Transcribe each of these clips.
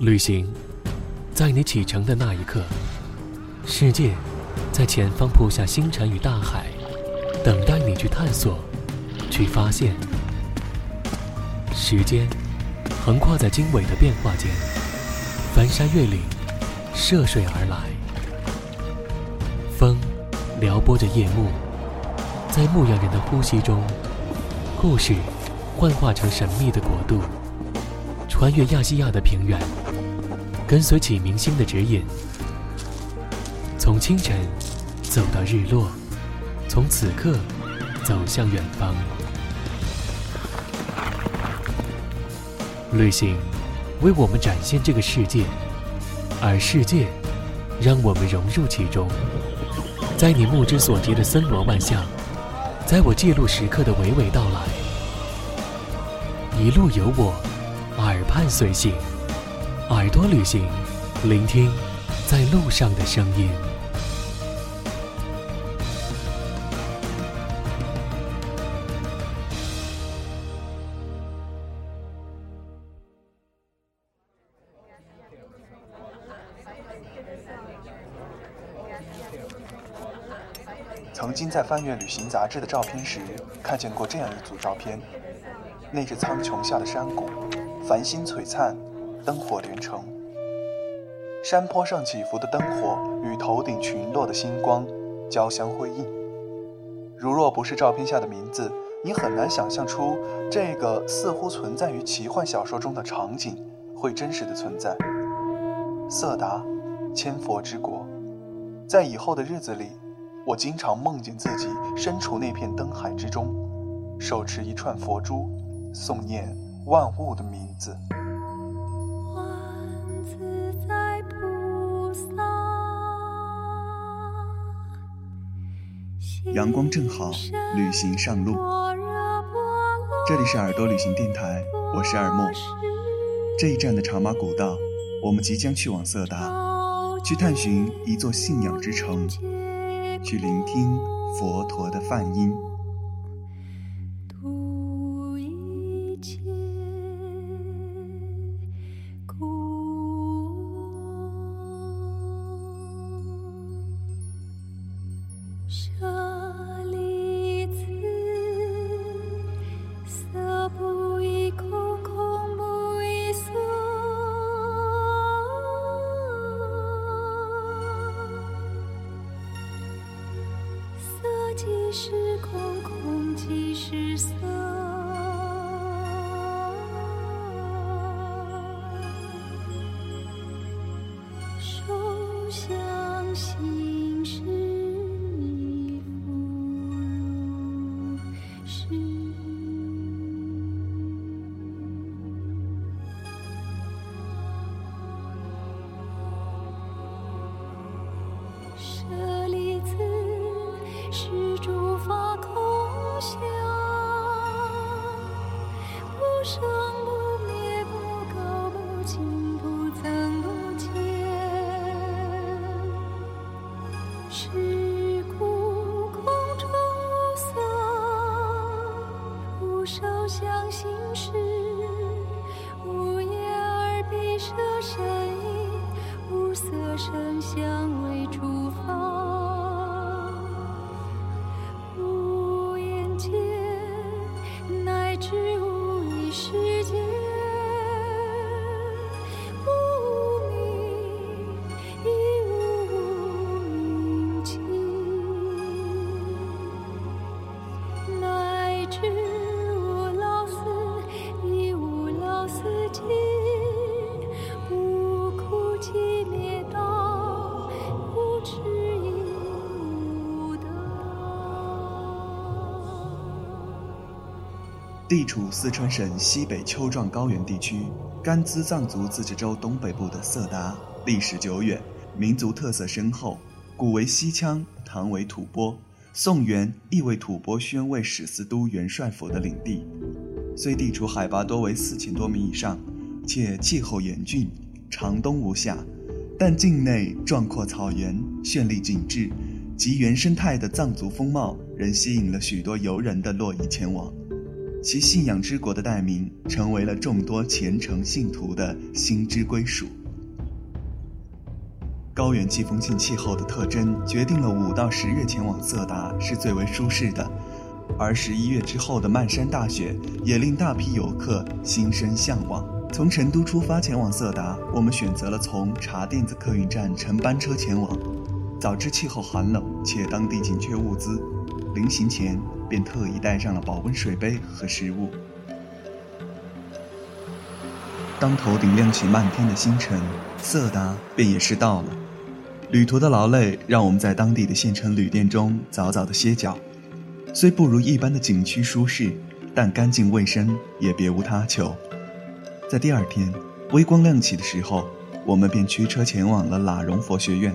旅行，在你启程的那一刻，世界在前方铺下星辰与大海，等待你去探索，去发现。时间横跨在经纬的变化间，翻山越岭，涉水而来。风撩拨着夜幕，在牧羊人的呼吸中，故事幻化成神秘的国度，穿越亚细亚的平原。跟随启明星的指引，从清晨走到日落，从此刻走向远方。旅行为我们展现这个世界，而世界让我们融入其中。在你目之所及的森罗万象，在我记录时刻的娓娓道来，一路有我，伴随行。耳朵旅行，聆听在路上的声音。曾经在翻阅旅行杂志的照片时，看见过这样一组照片：那是苍穹下的山谷，繁星璀璨。灯火连城，山坡上起伏的灯火与头顶群落的星光交相辉映。如若不是照片下的名字，你很难想象出这个似乎存在于奇幻小说中的场景会真实的存在。色达，千佛之国，在以后的日子里，我经常梦见自己身处那片灯海之中，手持一串佛珠，诵念万物的名字。阳光正好，旅行上路。这里是耳朵旅行电台，我是二莫。这一站的茶马古道，我们即将去往色达，去探寻一座信仰之城，去聆听佛陀的梵音。是空空即是色地处四川省西北丘状高原地区，甘孜藏族自治州东北部的色达，历史久远，民族特色深厚。古为西羌，唐为吐蕃，宋元亦为吐蕃宣慰使司都元帅府的领地。虽地处海拔多为四千多米以上，且气候严峻，长冬无夏，但境内壮阔草原、绚丽景致及原生态的藏族风貌，仍吸引了许多游人的络绎前往。其信仰之国的代名，成为了众多虔诚信徒的心之归属。高原季风性气候的特征，决定了五到十月前往色达是最为舒适的，而十一月之后的漫山大雪，也令大批游客心生向往。从成都出发前往色达，我们选择了从茶店子客运站乘班车前往。早知气候寒冷，且当地紧缺物资，临行前。便特意带上了保温水杯和食物。当头顶亮起漫天的星辰，色达便也是到了。旅途的劳累让我们在当地的县城旅店中早早的歇脚。虽不如一般的景区舒适，但干净卫生也别无他求。在第二天微光亮起的时候，我们便驱车前往了喇荣佛学院。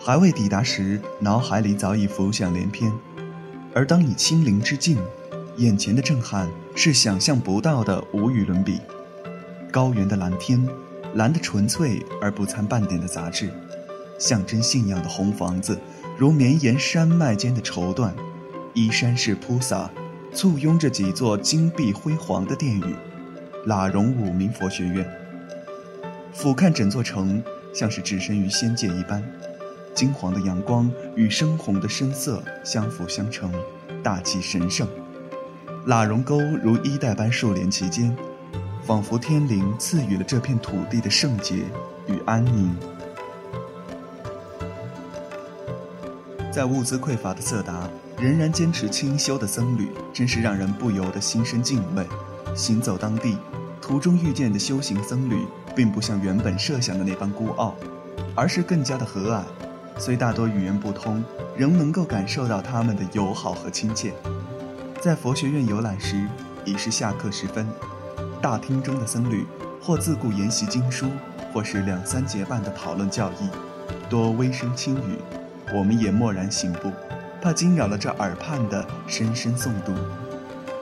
还未抵达时，脑海里早已浮想联翩。而当你亲临之境，眼前的震撼是想象不到的，无与伦比。高原的蓝天，蓝的纯粹而不掺半点的杂质；象征信仰的红房子，如绵延山脉间的绸缎；依山势铺洒，簇拥着几座金碧辉煌的殿宇——喇荣五明佛学院。俯瞰整座城，像是置身于仙界一般。金黄的阳光与深红的深色相辅相成，大气神圣。喇荣沟如衣带般竖连其间，仿佛天灵赐予了这片土地的圣洁与安宁。在物资匮乏的色达，仍然坚持清修的僧侣，真是让人不由得心生敬畏。行走当地，途中遇见的修行僧侣，并不像原本设想的那般孤傲，而是更加的和蔼。虽大多语言不通，仍能够感受到他们的友好和亲切。在佛学院游览时，已是下课时分，大厅中的僧侣或自顾研习经书，或是两三节半的讨论教义，多微声轻语。我们也默然行步，怕惊扰了这耳畔的深深诵读。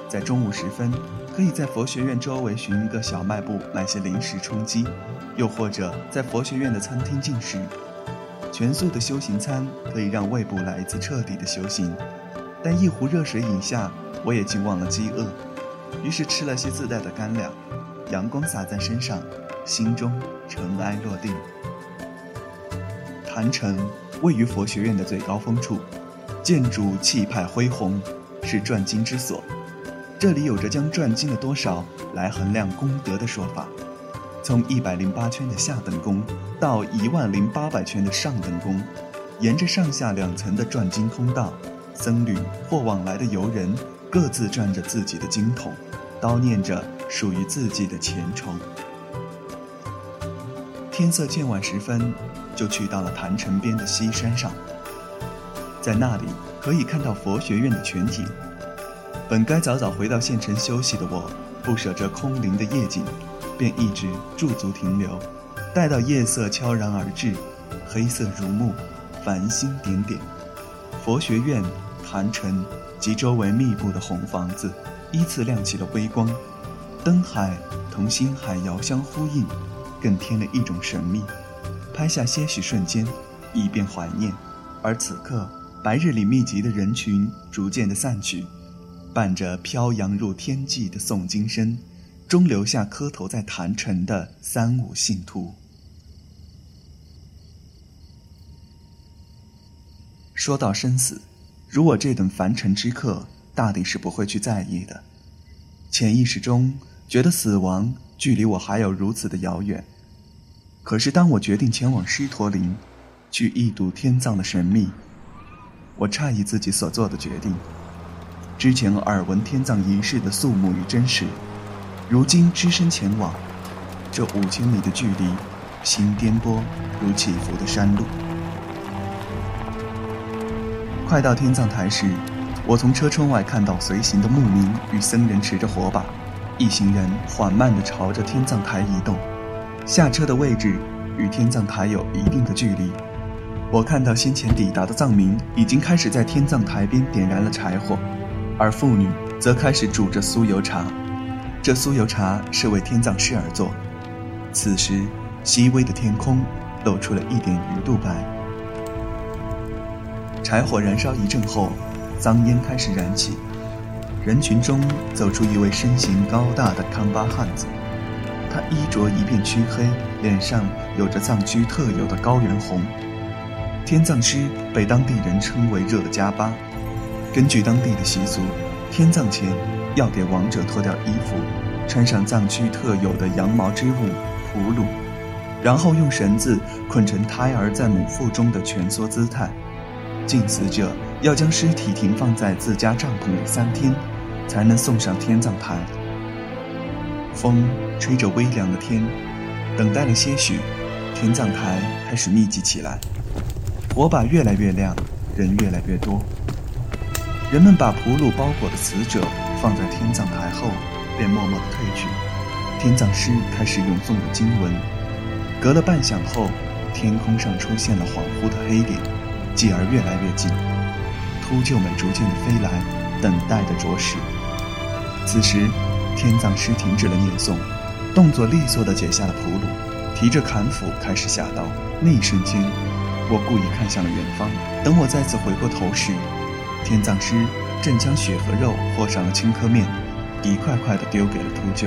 在中午时分，可以在佛学院周围寻一个小卖部买些零食充饥，又或者在佛学院的餐厅进食。全素的修行餐可以让胃部来一次彻底的修行，但一壶热水饮下，我也竟忘了饥饿，于是吃了些自带的干粮。阳光洒在身上，心中尘埃落定。坛城位于佛学院的最高峰处，建筑气派恢宏，是转经之所。这里有着将转经的多少来衡量功德的说法。从一百零八圈的下等宫到一万零八百圈的上等宫，沿着上下两层的转经通道，僧侣或往来的游人各自转着自己的经筒，叨念着属于自己的虔诚。天色渐晚时分，就去到了坛城边的西山上，在那里可以看到佛学院的全景。本该早早回到县城休息的我，不舍这空灵的夜景。便一直驻足停留，待到夜色悄然而至，黑色如幕，繁星点点，佛学院、坛城及周围密布的红房子依次亮起了微光，灯海同星海遥相呼应，更添了一种神秘。拍下些许瞬间，以便怀念。而此刻，白日里密集的人群逐渐的散去，伴着飘扬入天际的诵经声。终留下磕头在坛城的三五信徒。说到生死，如我这等凡尘之客，大抵是不会去在意的。潜意识中觉得死亡距离我还有如此的遥远。可是当我决定前往狮驼岭，去一睹天葬的神秘，我诧异自己所做的决定。之前耳闻天葬仪式的肃穆与真实。如今只身前往，这五千米的距离，心颠簸如起伏的山路。快到天葬台时，我从车窗外看到随行的牧民与僧人持着火把，一行人缓慢地朝着天葬台移动。下车的位置与天葬台有一定的距离。我看到先前抵达的藏民已经开始在天葬台边点燃了柴火，而妇女则开始煮着酥油茶。这酥油茶是为天葬师而做。此时，细微的天空露出了一点鱼肚白。柴火燃烧一阵后，脏烟开始燃起，人群中走出一位身形高大的康巴汉子，他衣着一片黢黑，脸上有着藏区特有的高原红。天葬师被当地人称为热加巴。根据当地的习俗，天葬前要给亡者脱掉衣服，穿上藏区特有的羊毛织物葫芦，然后用绳子捆成胎儿在母腹中的蜷缩姿态。敬死者要将尸体停放在自家帐篷里三天，才能送上天葬台。风吹着微凉的天，等待了些许，天葬台开始密集起来。火把越来越亮，人越来越多。人们把铺路包裹的死者放在天葬台后，便默默地退去。天葬师开始咏诵着经文。隔了半晌后，天空上出现了恍惚的黑点，继而越来越近。秃鹫们逐渐地飞来，等待着着实。此时，天葬师停止了念诵，动作利索地解下了普鲁，提着砍斧开始下刀。那一瞬间。我故意看向了远方，等我再次回过头时，天葬师正将血和肉和上了青稞面，一块块的丢给了秃鹫。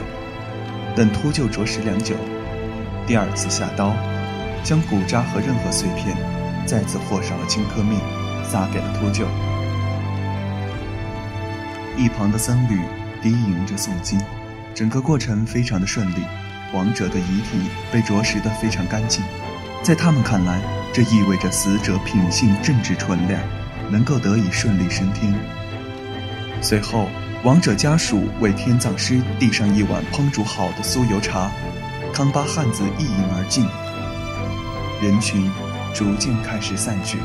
等秃鹫啄食良久，第二次下刀，将骨渣和任何碎片再次和上了青稞面，撒给了秃鹫。一旁的僧侣低吟着诵经，整个过程非常的顺利，亡者的遗体被啄食的非常干净，在他们看来。这意味着死者品性正直纯良，能够得以顺利升天。随后，亡者家属为天葬师递上一碗烹煮好的酥油茶，康巴汉子一饮而尽。人群逐渐开始散去。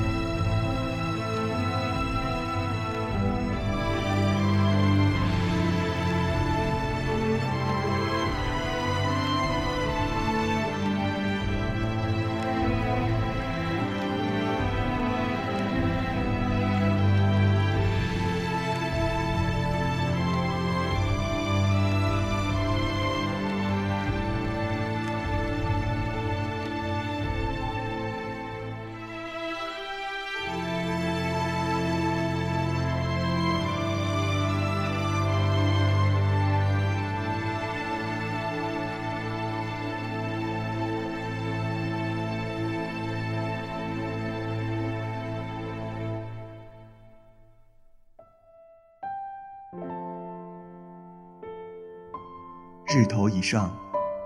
日头已上，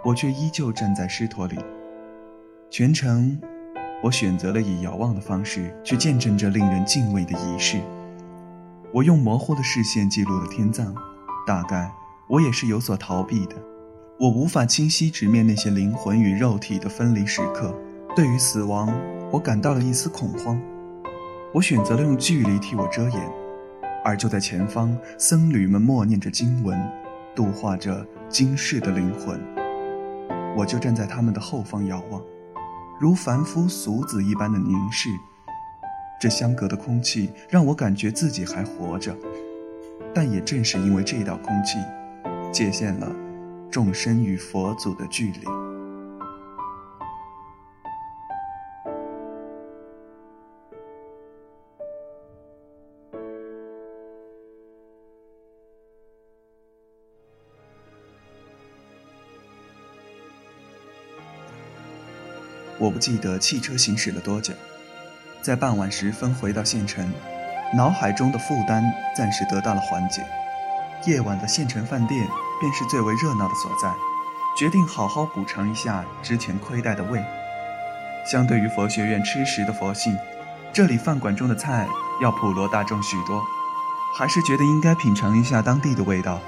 我却依旧站在狮驼里。全程，我选择了以遥望的方式去见证这令人敬畏的仪式。我用模糊的视线记录了天葬，大概我也是有所逃避的。我无法清晰直面那些灵魂与肉体的分离时刻。对于死亡，我感到了一丝恐慌。我选择了用距离替我遮掩，而就在前方，僧侣们默念着经文。度化着今世的灵魂，我就站在他们的后方遥望，如凡夫俗子一般的凝视。这相隔的空气让我感觉自己还活着，但也正是因为这道空气，界限了众生与佛祖的距离。我不记得汽车行驶了多久，在傍晚时分回到县城，脑海中的负担暂时得到了缓解。夜晚的县城饭店便是最为热闹的所在，决定好好补偿一下之前亏待的胃。相对于佛学院吃食的佛性，这里饭馆中的菜要普罗大众许多，还是觉得应该品尝一下当地的味道，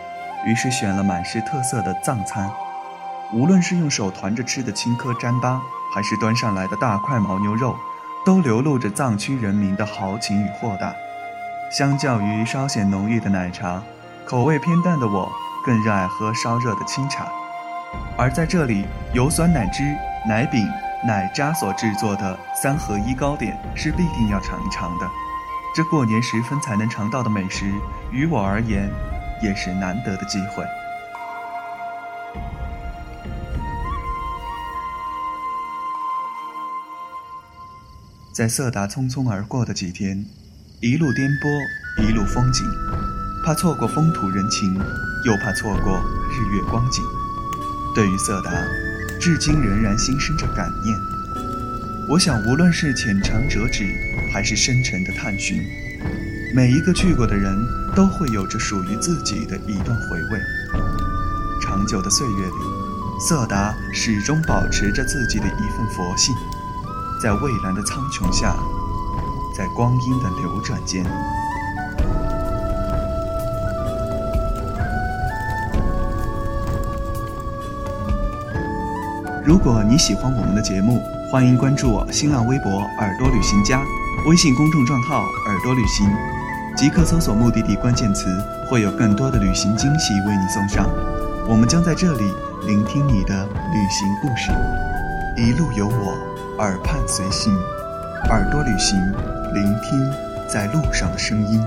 于是选了满是特色的藏餐。无论是用手团着吃的青稞糌粑。还是端上来的大块牦牛肉，都流露着藏区人民的豪情与豁达。相较于稍显浓郁的奶茶，口味偏淡的我更热爱喝烧热的清茶。而在这里，由酸奶汁、奶饼、奶渣所制作的三合一糕点是必定要尝一尝的。这过年时分才能尝到的美食，于我而言，也是难得的机会。在色达匆匆而过的几天，一路颠簸，一路风景，怕错过风土人情，又怕错过日月光景。对于色达，至今仍然心生着感念。我想，无论是浅尝辄止，还是深沉的探寻，每一个去过的人都会有着属于自己的一段回味。长久的岁月里，色达始终保持着自己的一份佛性，在蔚蓝的苍穹下，在光阴的流转间。如果你喜欢我们的节目，欢迎关注我新浪微博“耳朵旅行家”，微信公众账号“耳朵旅行”，即刻搜索目的地关键词，会有更多的旅行惊喜为你送上。我们将在这里聆听你的旅行故事，一路有我，耳畔随行，耳朵旅行，聆听在路上的声音。